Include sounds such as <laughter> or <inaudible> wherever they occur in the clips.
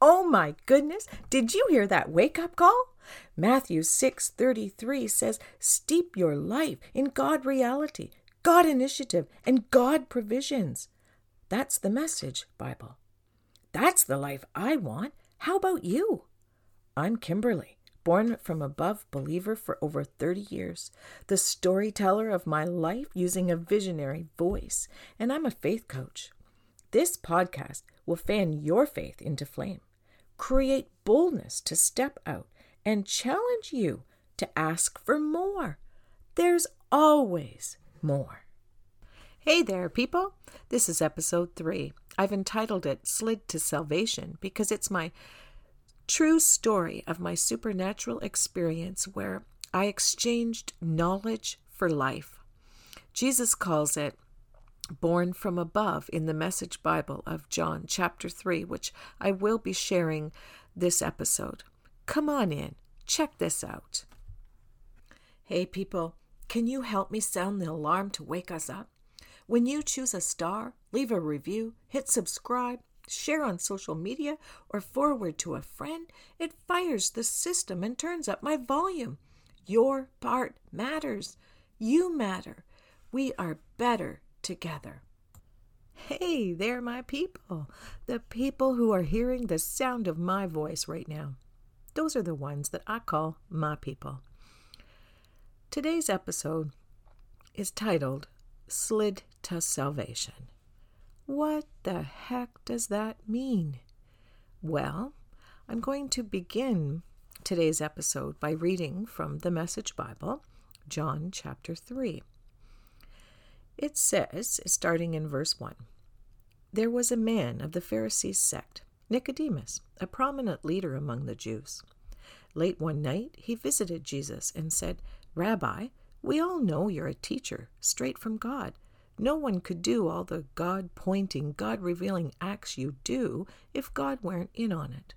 Oh my goodness, did you hear that wake up call? Matthew 6:33 says, "Steep your life in God reality, God initiative, and God provisions." That's the message, Bible. That's the life I want. How about you? I'm Kimberly, born from above believer for over 30 years, the storyteller of my life using a visionary voice, and I'm a faith coach. This podcast will fan your faith into flame create boldness to step out, and challenge you to ask for more. There's always more. Hey there, people. This is episode three. I've entitled it Slid to Salvation because it's my true story of my supernatural experience where I exchanged knowledge for life. Jesus calls it born from above in the Message Bible of John, chapter 3, which I will be sharing this episode. Come on in, check this out. Hey, people, can you help me sound the alarm to wake us up? When you choose a star, leave a review, hit subscribe, share on social media, or forward to a friend, it fires the system and turns up my volume. Your part matters. You matter. We are better together. Hey there, my people, the people who are hearing the sound of my voice right now. Those are the ones that I call my people. Today's episode is titled Slid to Salvation. What the heck does that mean? Well, I'm going to begin today's episode by reading from the Message Bible, John chapter 3. It says, starting in verse 1 There was a man of the Pharisees' sect, Nicodemus, a prominent leader among the Jews. Late one night, he visited Jesus and said, Rabbi, we all know you're a teacher, straight from God. No one could do all the God pointing, God revealing acts you do if God weren't in on it.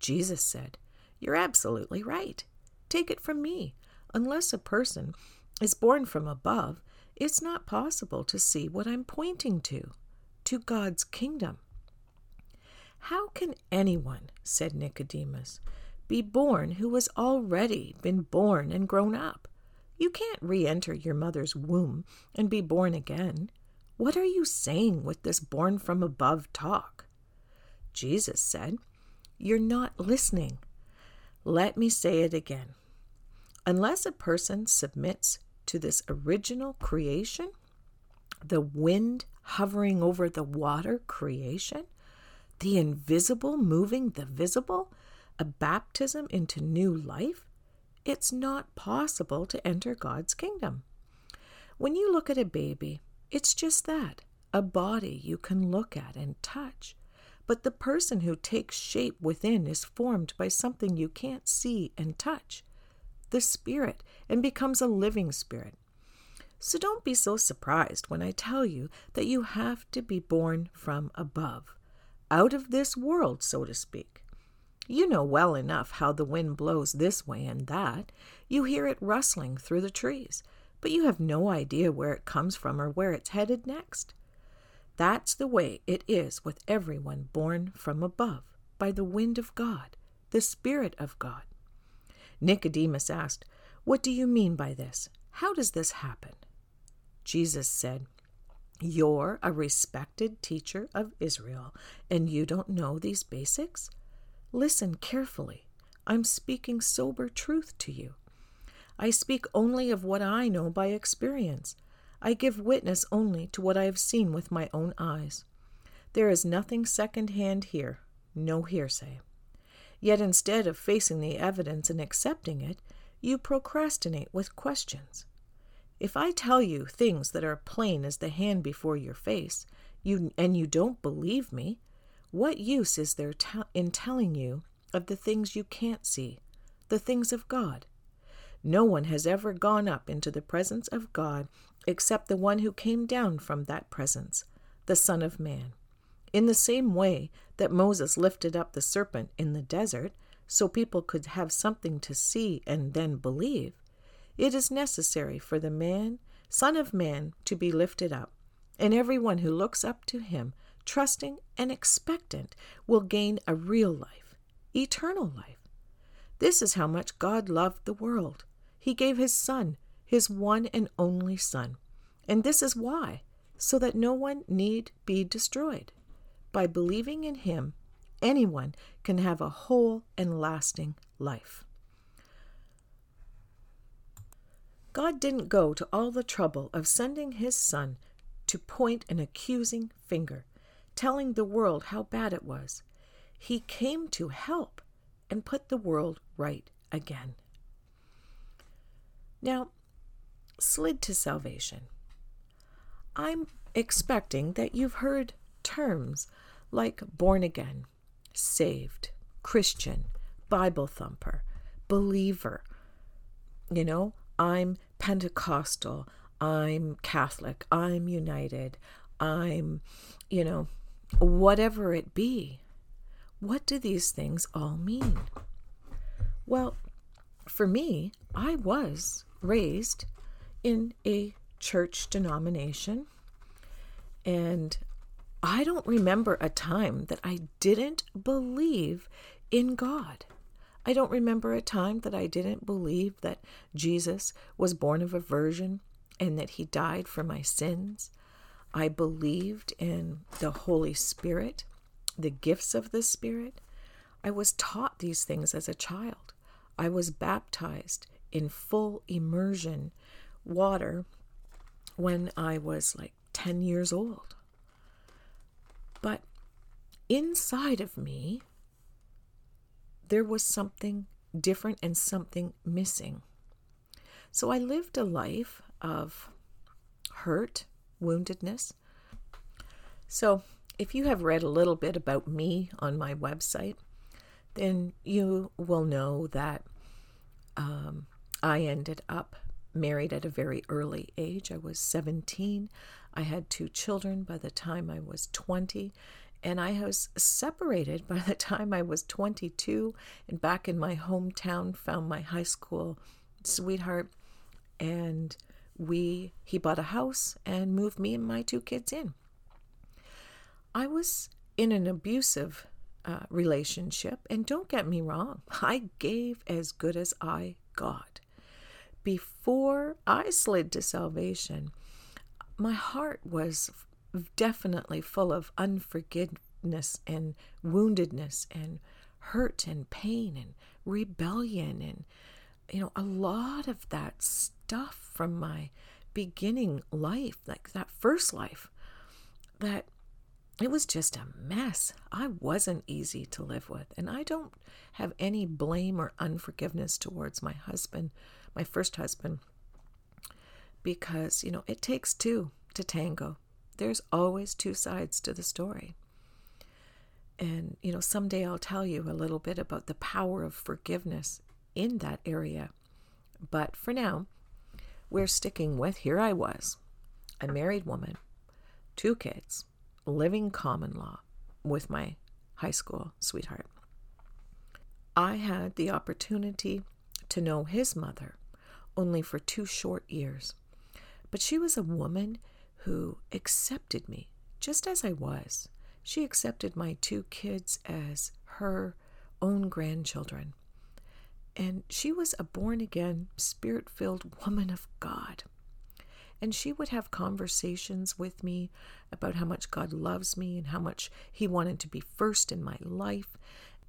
Jesus said, You're absolutely right. Take it from me. Unless a person is born from above, it's not possible to see what I'm pointing to to God's kingdom. How can anyone, said Nicodemus, be born who has already been born and grown up? You can't re enter your mother's womb and be born again. What are you saying with this born from above talk? Jesus said, You're not listening. Let me say it again. Unless a person submits to this original creation, the wind hovering over the water creation, the invisible moving the visible, a baptism into new life, it's not possible to enter God's kingdom. When you look at a baby, it's just that a body you can look at and touch. But the person who takes shape within is formed by something you can't see and touch the Spirit and becomes a living Spirit. So don't be so surprised when I tell you that you have to be born from above, out of this world, so to speak. You know well enough how the wind blows this way and that. You hear it rustling through the trees, but you have no idea where it comes from or where it's headed next. That's the way it is with everyone born from above, by the wind of God, the Spirit of God. Nicodemus asked, What do you mean by this? How does this happen? Jesus said, You're a respected teacher of Israel, and you don't know these basics? Listen carefully. I'm speaking sober truth to you. I speak only of what I know by experience. I give witness only to what I have seen with my own eyes. There is nothing second hand here, no hearsay. Yet instead of facing the evidence and accepting it, you procrastinate with questions. If I tell you things that are plain as the hand before your face, you and you don't believe me, what use is there te- in telling you of the things you can't see, the things of God? No one has ever gone up into the presence of God except the one who came down from that presence, the Son of Man. In the same way that Moses lifted up the serpent in the desert so people could have something to see and then believe, it is necessary for the man, Son of Man, to be lifted up, and everyone who looks up to him trusting, and expectant will gain a real life, eternal life. This is how much God loved the world. He gave His Son, His one and only Son. And this is why, so that no one need be destroyed. By believing in Him, anyone can have a whole and lasting life. God didn't go to all the trouble of sending His Son to point an accusing finger, telling the world how bad it was. He came to help and put the world right again. Now, slid to salvation. I'm expecting that you've heard terms like born again, saved, Christian, Bible thumper, believer. You know, I'm Pentecostal, I'm Catholic, I'm United, I'm, you know, whatever it be. What do these things all mean? Well, for me, I was raised in a church denomination, and I don't remember a time that I didn't believe in God. I don't remember a time that I didn't believe that Jesus was born of a virgin and that he died for my sins. I believed in the Holy Spirit, the gifts of the Spirit. I was taught these things as a child. I was baptized in full immersion water when I was like 10 years old. But inside of me, there was something different and something missing. So I lived a life of hurt, woundedness. So if you have read a little bit about me on my website, then you will know that um, I ended up married at a very early age. I was 17. I had two children by the time I was 20, and I was separated by the time I was 22 and back in my hometown found my high school sweetheart and we he bought a house and moved me and my two kids in. I was in an abusive uh, relationship and don't get me wrong, I gave as good as I got. Before I slid to salvation, my heart was definitely full of unforgiveness and woundedness and hurt and pain and rebellion and you know a lot of that stuff from my beginning life like that first life that it was just a mess. I wasn't easy to live with. And I don't have any blame or unforgiveness towards my husband, my first husband, because, you know, it takes two to tango there's always two sides to the story. And, you know, someday I'll tell you a little bit about the power of forgiveness in that area. But for now, we're sticking with here I was, a married woman, two kids, living common law with my high school sweetheart. I had the opportunity to know his mother only for two short years, but she was a woman who accepted me just as I was. She accepted my two kids as her own grandchildren. And she was a born again, spirit filled woman of God. And she would have conversations with me about how much God loves me and how much He wanted to be first in my life.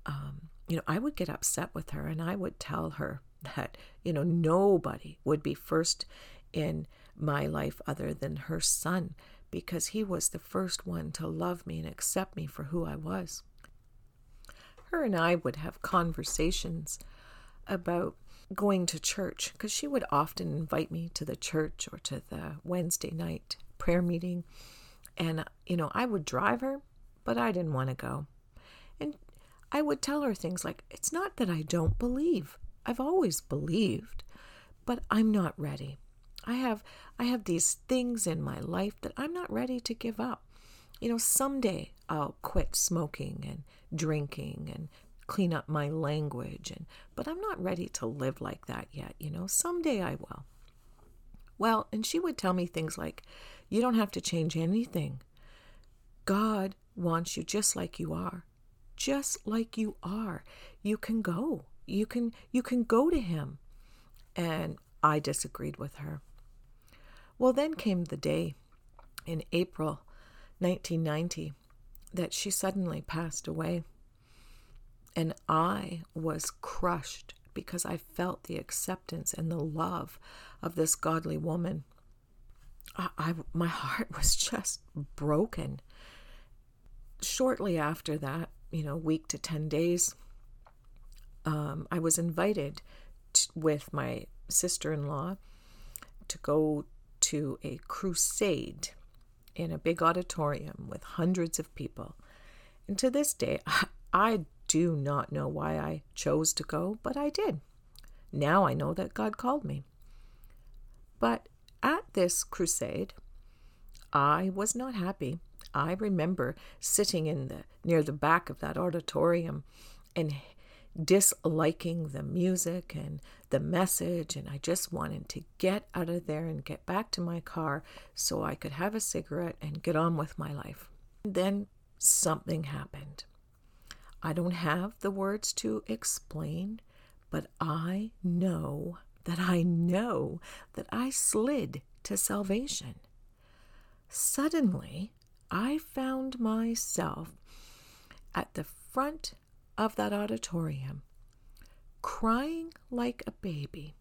Um, you know, I would get upset with her and I would tell her that, you know, nobody would be first in my life other than her son because he was the first one to love me and accept me for who I was. Her and I would have conversations about going to church because she would often invite me to the church or to the Wednesday night prayer meeting. And, you know, I would drive her, but I didn't want to go. And I would tell her things like, it's not that I don't believe. I've always believed, but I'm not ready. I have I have these things in my life that I'm not ready to give up. You know, someday I'll quit smoking and drinking and clean up my language and but I'm not ready to live like that yet, you know. Someday I will. Well, and she would tell me things like, you don't have to change anything. God wants you just like you are. Just like you are. You can go. You can you can go to him. And I disagreed with her. Well, then came the day in April 1990 that she suddenly passed away. And I was crushed because I felt the acceptance and the love of this godly woman. I, I, my heart <laughs> was just broken. Shortly after that, you know, week to 10 days, um, I was invited with my sister in law to go to a crusade in a big auditorium with hundreds of people. And to this day, <laughs> I do not know why I chose to go, but I did. Now I know that God called me. But at this crusade, I was not happy. I remember sitting in the near the back of that auditorium and disliking the music and the message and I just wanted to get out of there and get back to my car so I could have a cigarette and get on with my life. Then something happened. I don't have the words to explain, but I know that I know that I slid to salvation. Suddenly, I found myself at the front of that auditorium, crying like a baby,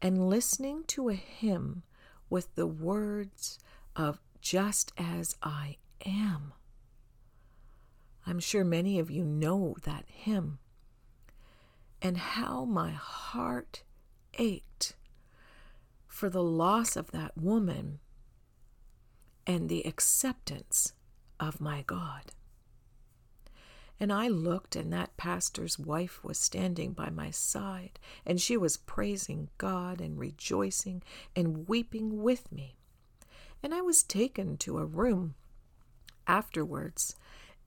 and listening to a hymn with the words of Just as I am. I'm sure many of you know that hymn. And how my heart ached for the loss of that woman and the acceptance of my God. And I looked, and that pastor's wife was standing by my side, and she was praising God and rejoicing and weeping with me. And I was taken to a room afterwards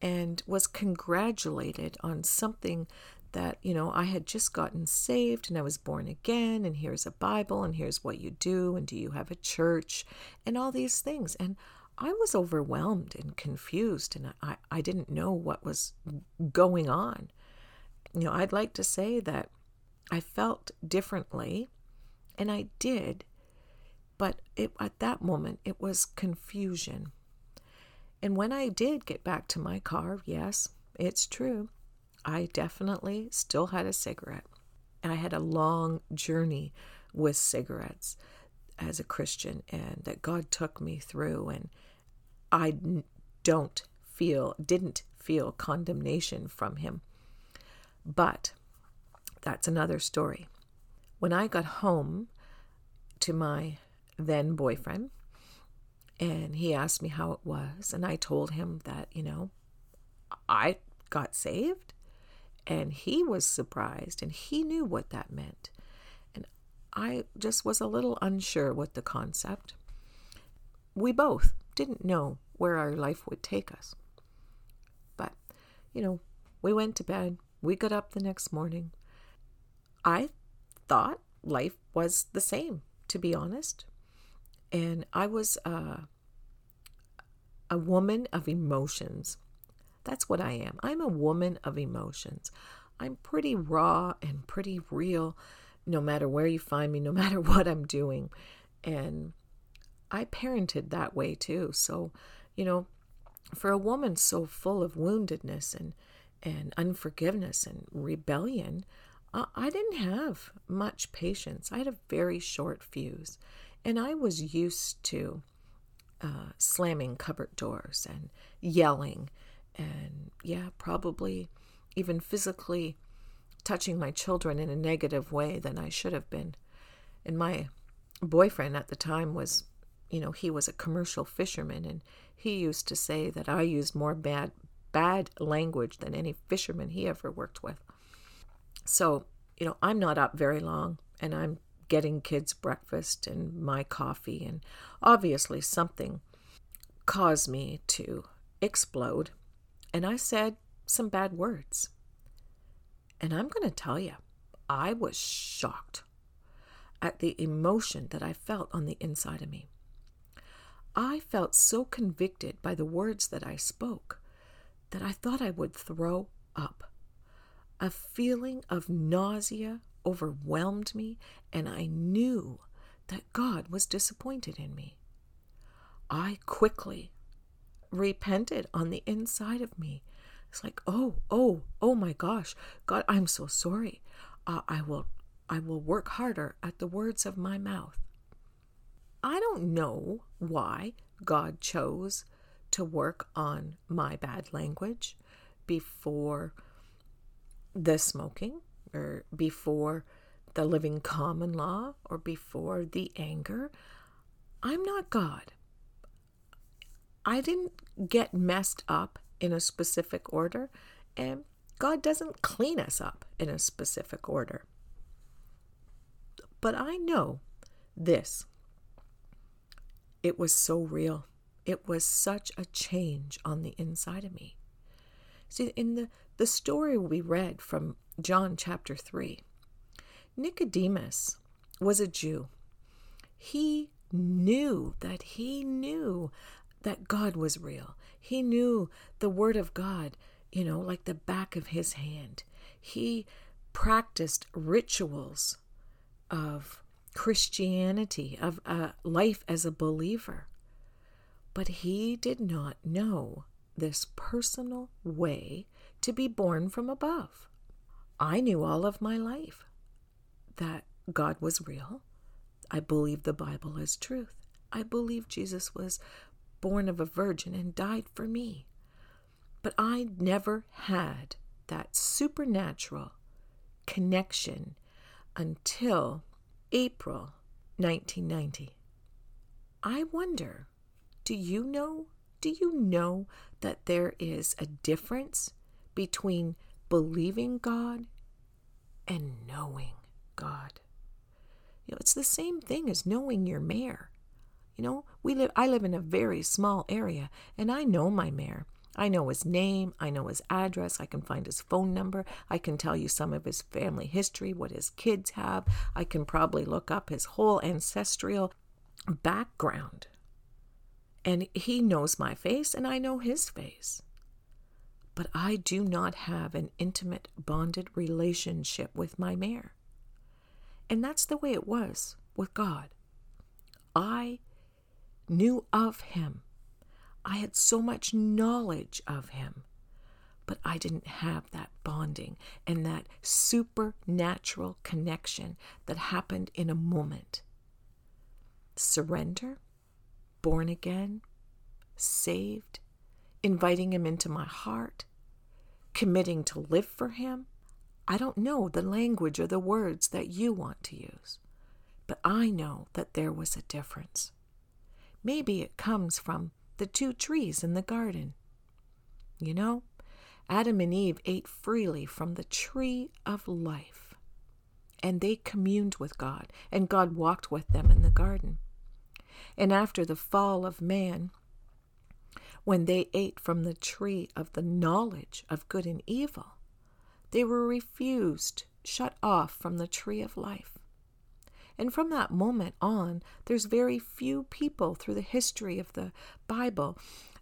and was congratulated on something that, you know, I had just gotten saved and I was born again, and here's a Bible, and here's what you do, and do you have a church, and all these things. And I was overwhelmed and confused, and I, I didn't know what was going on. You know, I'd like to say that I felt differently, and I did, but it, at that moment it was confusion. And when I did get back to my car, yes, it's true, I definitely still had a cigarette. And I had a long journey with cigarettes as a Christian, and that God took me through, and I don't feel, didn't feel condemnation from him. But that's another story. When I got home to my then boyfriend, and he asked me how it was, and I told him that, you know, I got saved, and he was surprised, and he knew what that meant. And I just was a little unsure with the concept. We both didn't know where our life would take us. But, you know, we went to bed. We got up the next morning. I thought life was the same, to be honest. And I was uh, a woman of emotions. That's what I am. I'm a woman of emotions. I'm pretty raw and pretty real, no matter where you find me, no matter <laughs> what I'm doing. And I parented that way too. So, you know, for a woman so full of woundedness and and unforgiveness and rebellion, I didn't have much patience. I had a very short fuse, and I was used to uh, slamming cupboard doors and yelling, and yeah, probably even physically touching my children in a negative way than I should have been. And my boyfriend at the time was you know, he was a commercial fisherman and he used to say that I used more bad bad language than any fisherman he ever worked with. So, you know, I'm not up very long and I'm getting kids breakfast and my coffee and obviously something caused me to explode and I said some bad words. And I'm going to tell you, I was shocked at the emotion that I felt on the inside of me. I felt so convicted by the words that I spoke that I thought I would throw up. A feeling of nausea overwhelmed me, and I knew that God was disappointed in me. I quickly repented on the inside of me. It's like, oh, oh, oh my gosh, God, I'm so sorry. Uh, I will, I will work harder at the words of my mouth. I don't know why God chose to work on my bad language before the smoking or before the living common law or before the anger. I'm not God. I didn't get messed up in a specific order, and God doesn't clean us up in a specific order. But I know this it was so real. It was such a change on the inside of me. See, in the, the story we read from John chapter 3, Nicodemus was a Jew. He knew that he knew that God was real. He knew the Word of God, you know, like the back of his hand. He practiced rituals of Christianity, of a life as a believer. But he did not know this personal way to be born from above. I knew all of my life that God was real. I believed the Bible as truth. I believed Jesus was born of a virgin and died for me. But I never had that supernatural connection until April 1990. I wonder, do you know? Do you know that there is a difference between believing God and knowing God? You know, it's the same thing as knowing your mayor. You know, we live I live in a very small area and I know my mayor. I know his name, I know his address, I can find his phone number, I can tell you some of his family history, what his kids have, I can probably look up his whole ancestral background. And he knows my face, and I know his face. But I do not have an intimate, bonded relationship with my mayor. And that's the way it was with God. I knew of him I had so much knowledge of him, but I didn't have that bonding and that supernatural connection that happened in a moment. Surrender, born again, saved, inviting him into my heart, committing to live for him. I don't know the language or the words that you want to use, but I know that there was a difference. Maybe it comes from the two trees in the garden. You know, Adam and Eve ate freely from the tree of life, and they communed with God, and God walked with them in the garden. And after the fall of man, when they ate from the tree of the knowledge of good and evil, they were refused, shut off from the tree of life. And from that moment on, there's very few people through the history of the Bible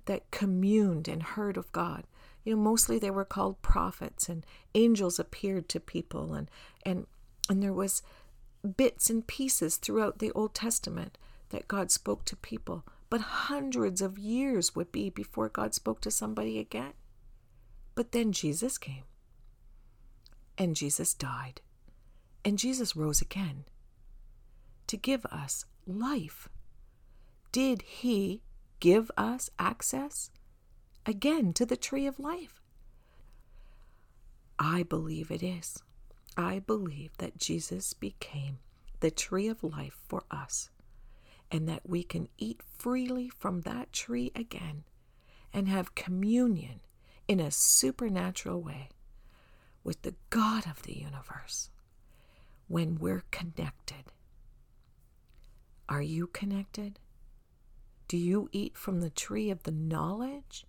that communed and heard of God. You know, mostly they were called prophets and angels appeared to people and and and there was bits and pieces throughout the Old Testament that God spoke to people, but hundreds of years would be before God spoke to somebody again. But then Jesus came. And Jesus died. And Jesus rose again to give us life. Did He give us access again to the tree of life? I believe it is. I believe that Jesus became the tree of life for us and that we can eat freely from that tree again and have communion in a supernatural way with the God of the universe when we're connected are you connected? Do you eat from the tree of the knowledge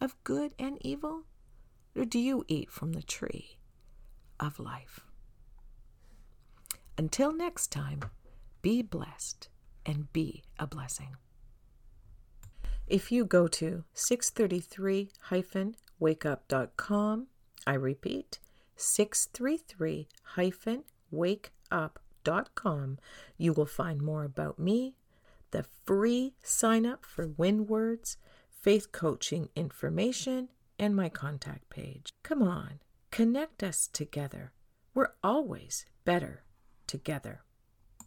of good and evil? Or do you eat from the tree of life? Until next time, be blessed and be a blessing. If you go to 633-wakeup.com, I repeat, 633-wakeup.com, you will find more about me, the free sign up for Win Words, faith coaching information, and my contact page. Come on, connect us together. We're always better together.